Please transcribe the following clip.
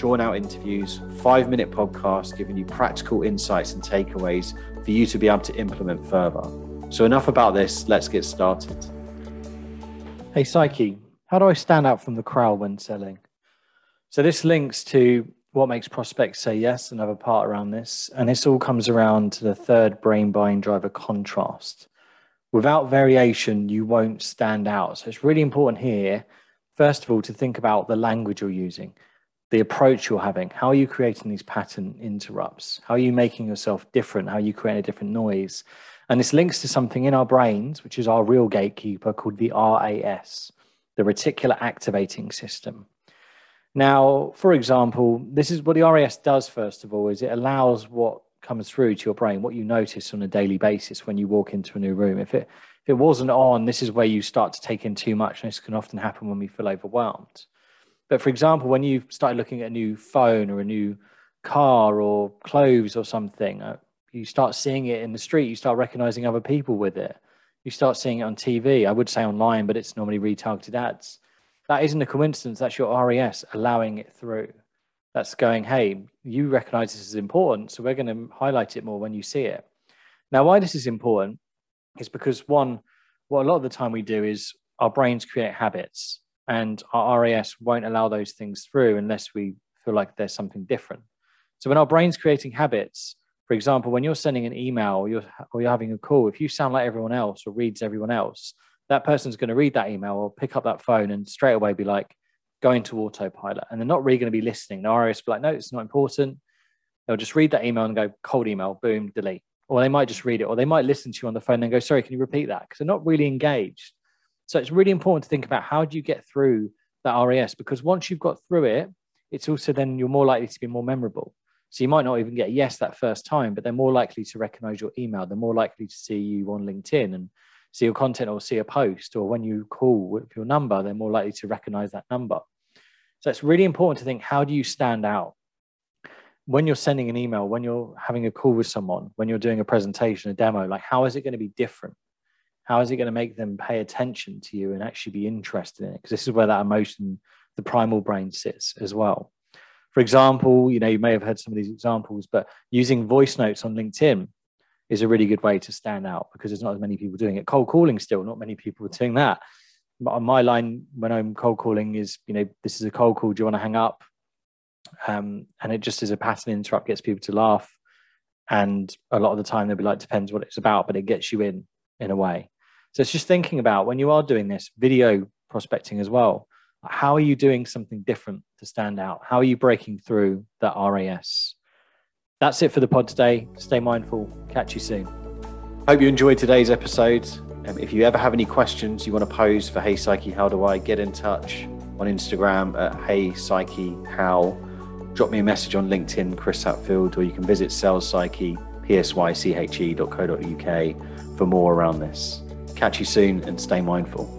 drawn out interviews, five minute podcasts giving you practical insights and takeaways for you to be able to implement further. So, enough about this, let's get started. Hey, Psyche, how do I stand out from the crowd when selling? So, this links to what makes prospects say yes, another part around this. And this all comes around to the third brain buying driver contrast. Without variation, you won't stand out. So, it's really important here, first of all, to think about the language you're using the approach you're having. How are you creating these pattern interrupts? How are you making yourself different? How are you creating a different noise? And this links to something in our brains, which is our real gatekeeper called the RAS, the reticular activating system. Now, for example, this is what the RAS does, first of all, is it allows what comes through to your brain, what you notice on a daily basis when you walk into a new room. If it if it wasn't on, this is where you start to take in too much. And this can often happen when we feel overwhelmed. But for example, when you started looking at a new phone or a new car or clothes or something, uh, you start seeing it in the street, you start recognizing other people with it. You start seeing it on TV. I would say online, but it's normally retargeted ads. That isn't a coincidence. That's your RAS allowing it through. That's going, hey, you recognize this is important, so we're going to highlight it more when you see it. Now, why this is important is because one, what a lot of the time we do is our brains create habits and our RAS won't allow those things through unless we feel like there's something different. So when our brain's creating habits, for example, when you're sending an email or you're, or you're having a call, if you sound like everyone else or reads everyone else, that person's going to read that email or pick up that phone and straight away be like, go into autopilot. And they're not really going to be listening. The RAS will be like, no, it's not important. They'll just read that email and go, cold email, boom, delete. Or they might just read it, or they might listen to you on the phone and go, sorry, can you repeat that? Because they're not really engaged. So it's really important to think about how do you get through that RAS because once you've got through it, it's also then you're more likely to be more memorable. So you might not even get yes that first time, but they're more likely to recognize your email. They're more likely to see you on LinkedIn and see your content or see a post. Or when you call with your number, they're more likely to recognize that number. So it's really important to think how do you stand out? When you're sending an email, when you're having a call with someone, when you're doing a presentation, a demo, like how is it going to be different? How is it going to make them pay attention to you and actually be interested in it? Because this is where that emotion the primal brain sits as well. For example you know you may have heard some of these examples but using voice notes on linkedin is a really good way to stand out because there's not as many people doing it. Cold calling still not many people are doing that. But on my line when i'm cold calling is you know this is a cold call do you want to hang up? Um, and it just is a pattern interrupt gets people to laugh and a lot of the time they'll be like depends what it's about but it gets you in in a way so it's just thinking about when you are doing this video prospecting as well, how are you doing something different to stand out? How are you breaking through that RAS? That's it for the pod today. Stay mindful. Catch you soon. Hope you enjoyed today's episode. Um, if you ever have any questions you want to pose for Hey Psyche, how do I get in touch on Instagram at Hey Psyche How? Drop me a message on LinkedIn, Chris Hatfield, or you can visit Sales Psyche, psyche.co.uk for more around this. Catch you soon and stay mindful.